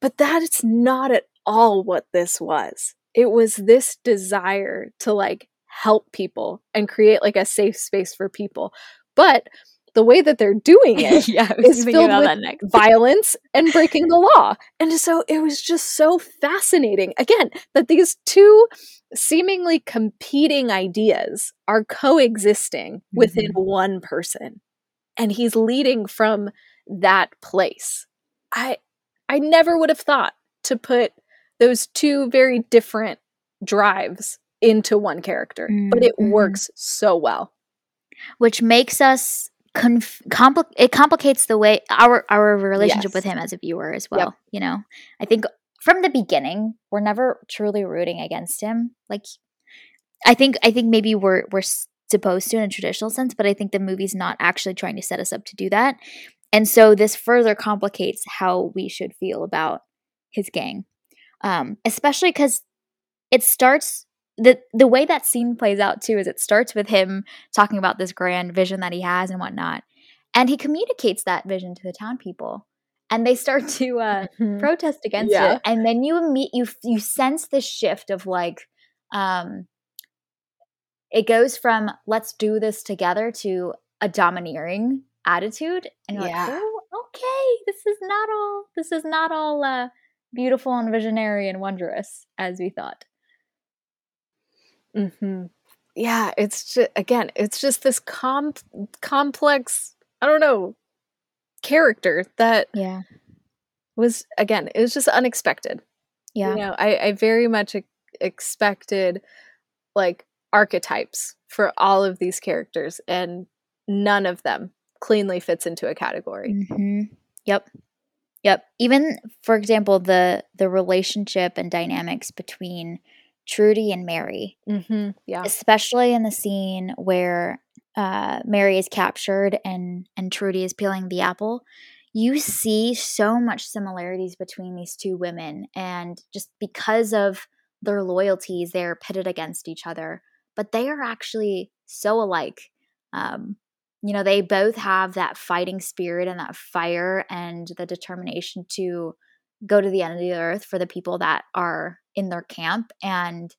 But that's not at all what this was. It was this desire to like help people and create like a safe space for people. But the way that they're doing it yeah, is filled with violence and breaking the law. And so it was just so fascinating. Again, that these two seemingly competing ideas are coexisting mm-hmm. within one person. And he's leading from that place. I I never would have thought to put those two very different drives into one character, mm-hmm. but it mm-hmm. works so well. Which makes us conf- compli- it complicates the way our our relationship yes. with him as a viewer as well. Yep. You know, I think from the beginning we're never truly rooting against him. Like, I think I think maybe we're we're supposed to in a traditional sense, but I think the movie's not actually trying to set us up to do that. And so this further complicates how we should feel about his gang, um, especially because it starts the the way that scene plays out too is it starts with him talking about this grand vision that he has and whatnot, and he communicates that vision to the town people, and they start to uh, mm-hmm. protest against yeah. it, and then you meet you you sense this shift of like, um, it goes from let's do this together to a domineering attitude, and you're yeah. like, oh, okay, this is not all this is not all uh, beautiful and visionary and wondrous as we thought. Hmm Yeah, it's just again, it's just this com- complex. I don't know character that yeah was again. It was just unexpected. Yeah, you know, I, I very much expected like archetypes for all of these characters, and none of them cleanly fits into a category. Mm-hmm. Yep. Yep. Even for example, the the relationship and dynamics between Trudy and Mary. Mm-hmm. Yeah. Especially in the scene where uh, Mary is captured and and Trudy is peeling the apple. You see so much similarities between these two women, and just because of their loyalties, they're pitted against each other. But they are actually so alike. Um, you know, they both have that fighting spirit and that fire and the determination to go to the end of the earth for the people that are in their camp and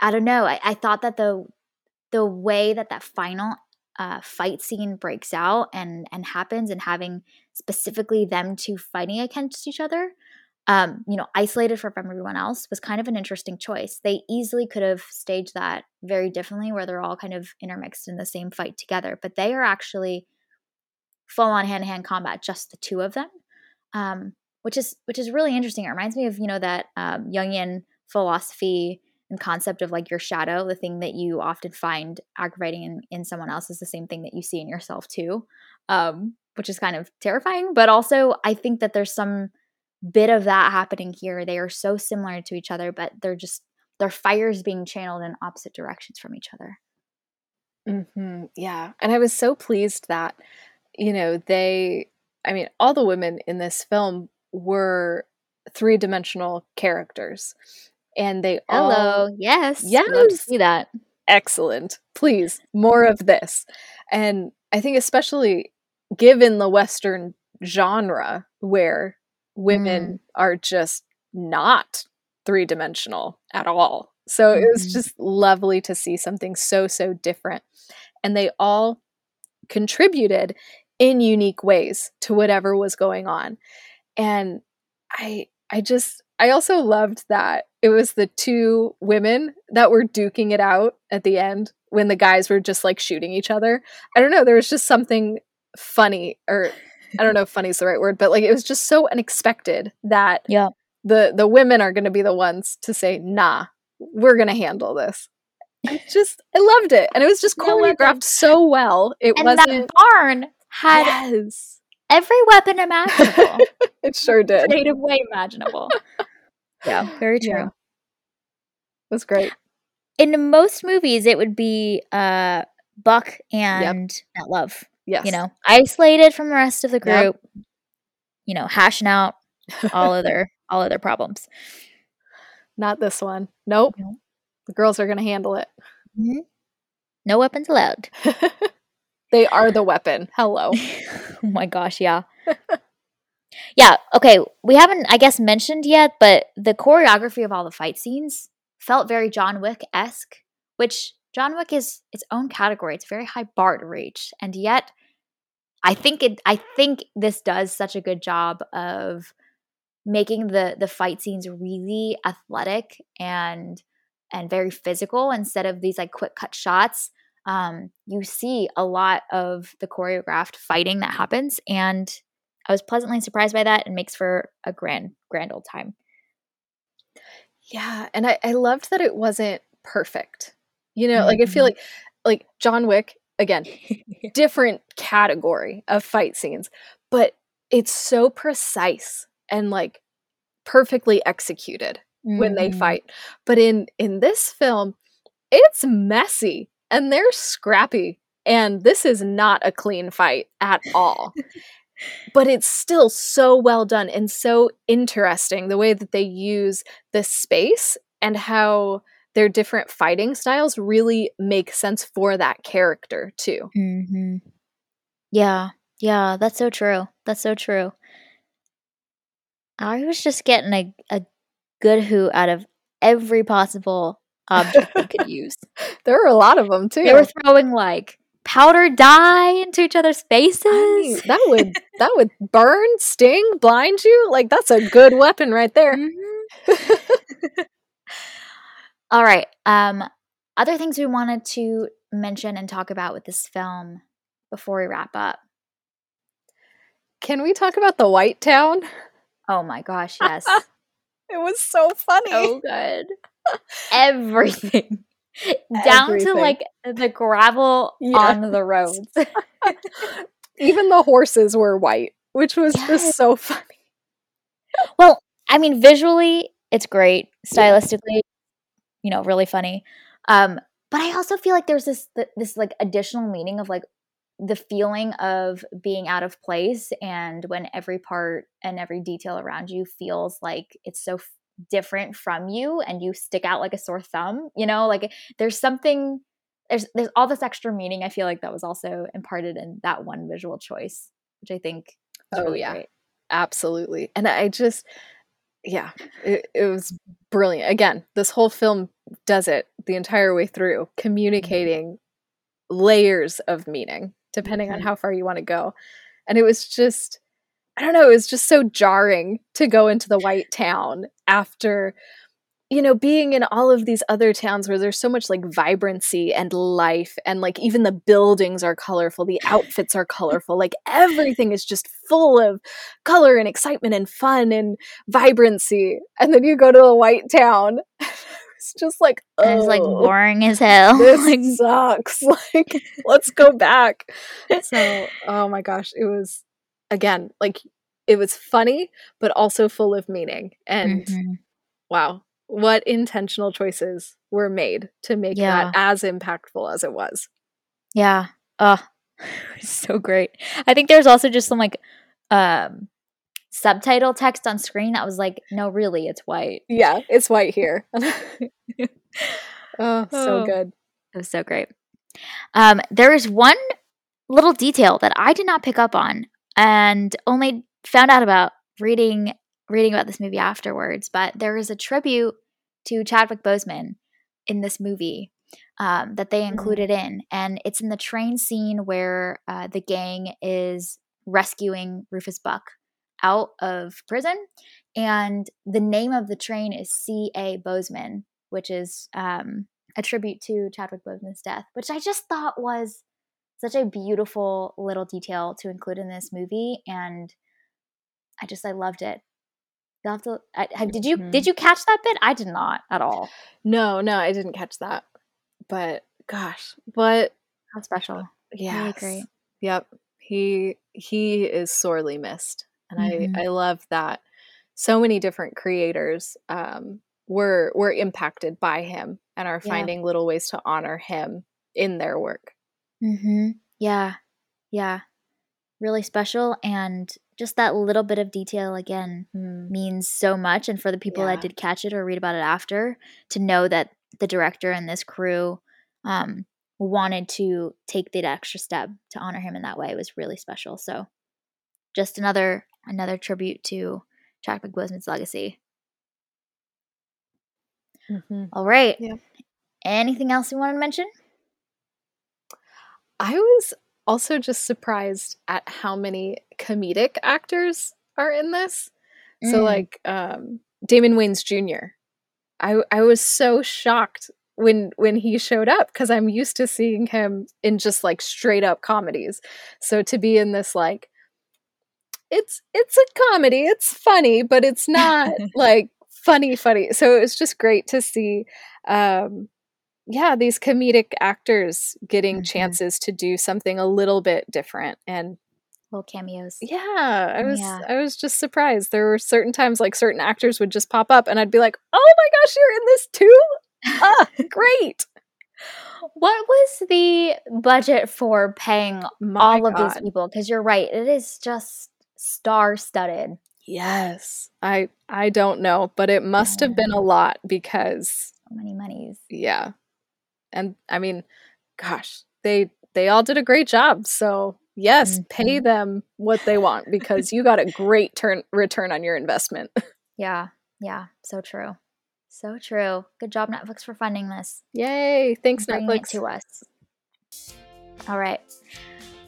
i don't know i, I thought that the the way that that final uh, fight scene breaks out and and happens and having specifically them two fighting against each other um, you know isolated from everyone else was kind of an interesting choice. They easily could have staged that very differently where they're all kind of intermixed in the same fight together but they are actually full on hand-to-hand combat just the two of them. Um, which is which is really interesting. It reminds me of you know that um, Jungian philosophy and concept of like your shadow, the thing that you often find aggravating in, in someone else is the same thing that you see in yourself too, um, which is kind of terrifying. But also, I think that there's some bit of that happening here. They are so similar to each other, but they're just their fires being channeled in opposite directions from each other. Mm-hmm. Yeah, and I was so pleased that you know they. I mean, all the women in this film were three dimensional characters and they Hello. all Yes. yes Love to see that. excellent please more of this and i think especially given the western genre where women Mm. are just not three-dimensional at all so it was Mhm. just lovely to see something so so different and they all contributed in unique ways to whatever was going on and i i just i also loved that it was the two women that were duking it out at the end when the guys were just like shooting each other. I don't know there was just something funny or i don't know if funny is the right word but like it was just so unexpected that Yeah. the the women are going to be the ones to say nah we're going to handle this. I just i loved it and it was just choreographed so well it And wasn't that barn had yes every weapon imaginable, it sure did creative way imaginable. Yeah, very true. Yeah. was great In most movies, it would be uh, Buck and Nat Love. yes You know, isolated from the rest of the Yep. group. You know, hashing out all of their all of their problems. not this one nope Nope. the girls are going to handle it Mhm. No weapons allowed. They are the weapon hello oh my gosh, yeah. yeah, okay. We haven't, I guess, mentioned yet, but the choreography of all the fight scenes felt very John Wick esque, which John Wick is its own category. It's very high bar to reach. And yet, I think it I think this does such a good job of making the the fight scenes really athletic and and very physical instead of these like quick cut shots um, you see a lot of the choreographed fighting that happens and i was pleasantly surprised by that and makes for a grand grand old time Yeah, and I, I loved that it wasn't perfect. You know, like I feel Mhm. like like John Wick again, different category of fight scenes, but it's so precise and like perfectly executed when they Mhm. fight. But in in this film, it's messy and they're scrappy and this is not a clean fight at all. but it's still so well done and so interesting the way that they use the space and how their different fighting styles really make sense for that character too. Mhm. yeah yeah that's so true that's so true i was just getting a, a good hoot out of every possible object they could use There are a lot of them too. they were throwing like powder dye into each other's faces I mean, that would that would burn, sting, blind you. Like that's a good weapon right there. Mhm. All right. Um, other things we wanted to mention and talk about with this film before we wrap up. Can we talk about the White Town? Oh my gosh, yes. It was so funny. so good. Everything. Down to like the gravel Yes. on the roads. Even the horses were white, which was Yes. just so funny. well, I mean, visually, it's great. Stylistically, you know, really funny. Um, but I also feel like there's this th- this like additional meaning of like the feeling of being out of place and when every part and every detail around you feels like it's so different from you and you stick out like a sore thumb you know like there's something there's there's all this extra meaning i feel like that was also imparted in that one visual choice which i think Oh, really yeah. great. Absolutely. And I just yeah, it, it was brilliant. Again, this whole film does it the entire way through, communicating layers of meaning depending on Mhm. how far you want to go. And it was just I don't know, it was just so jarring to go into the white town after you know, being in all of these other towns where there's so much like vibrancy and life, and like even the buildings are colorful, the outfits are colorful, like everything is just full of color and excitement and fun and vibrancy. And then you go to a white town, it's just like, oh, it's like boring as hell. this like, sucks. Like, let's go back. So, oh my gosh, it was again like it was funny, but also full of meaning. And mhm. wow, what intentional choices were made to make Yeah. that as impactful as it was. Yeah. Oh, so great. I think there's also just some like um subtitle text on screen that was like, no, really, it's white. Yeah, it's white here. oh, so good. It was so great. Um, there is one little detail that I did not pick up on and only found out about reading reading about this movie afterwards. But there is a tribute to Chadwick Boseman in this movie um, that they included in, and it's in the train scene where uh, the gang is rescuing Rufus Buck out of prison, and the name of the train is C. A. Boseman, which is um, a tribute to Chadwick Boseman's death, which I just thought was such a beautiful little detail to include in this movie, and I just I loved it. You'll have to. I, I- did you Mhm. did you catch that bit? I did not at all. No, no, I didn't catch that. But gosh, but How special! yeah, Really great. Yep. He he is sorely missed. And Mhm. I I love that so many different creators um were were impacted by him and are Yeah. finding little ways to honor him in their work. Mm-hmm. Yeah, yeah, really special, and just that little bit of detail again means so much. And for the people Yeah. that did catch it or read about it after, to know that the director and this crew um, wanted to take that extra step to honor him in that way was really special. So, just another another tribute to Chadwick Boseman's legacy. Mhm. All right. Yeah. Anything else you wanted to mention? I was also just surprised at how many comedic actors are in this. So Mm. like um Damon Wayans Jr. I I was so shocked when when he showed up cuz I'm used to seeing him in just like straight up comedies. So to be in this like it's it's a comedy, it's funny, but it's not like funny funny. So it was just great to see um yeah, these comedic actors getting Mhm. chances to do something a little bit different and Little cameos. yeah, I was Yeah. I was just surprised. There were certain times like certain actors would just pop up and I'd be like, "Oh my gosh, you're in this too? Ah, great." What was the budget for paying My all of these people? Because you're right, it is just star studded. Yes. I I don't know, but it must have been a lot because So many monies. yeah. And I mean, gosh, they they all did a great job. So, yes, pay Mhm. them what they want because you got a great turn return on your investment. Yeah, yeah, so true. So true. Good job, Netflix, for funding this. Yay. Thanks Netflix. it to us. All right.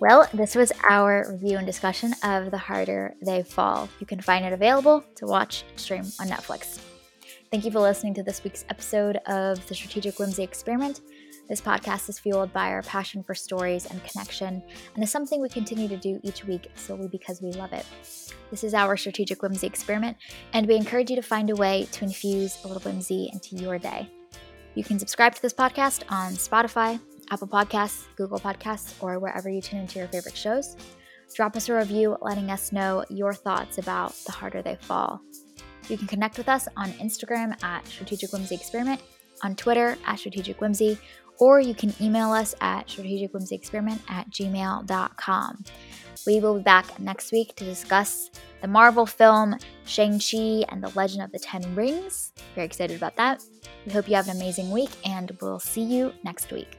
Well, this was our review and discussion of The Harder They Fall. You can find it available to watch stream on Netflix. Thank you for listening to this week's episode of the Strategic Whimsy Experiment. This podcast is fueled by our passion for stories and connection, and is something we continue to do each week solely because we love it. This is our Strategic Whimsy Experiment, and we encourage you to find a way to infuse a little whimsy into your day. You can subscribe to this podcast on Spotify, Apple Podcasts, Google Podcasts, or wherever you tune into your favorite shows. Drop us a review letting us know your thoughts about The Harder They Fall. You can connect with us on Instagram at Strategic Whimsy Experiment, on Twitter at Strategic Whimsy, or you can email us at strategicwhimsyexperiment at gmail.com. We will be back next week to discuss the Marvel film Shang-Chi and the Legend of the Ten Rings. Very excited about that. We hope you have an amazing week, and we'll see you next week.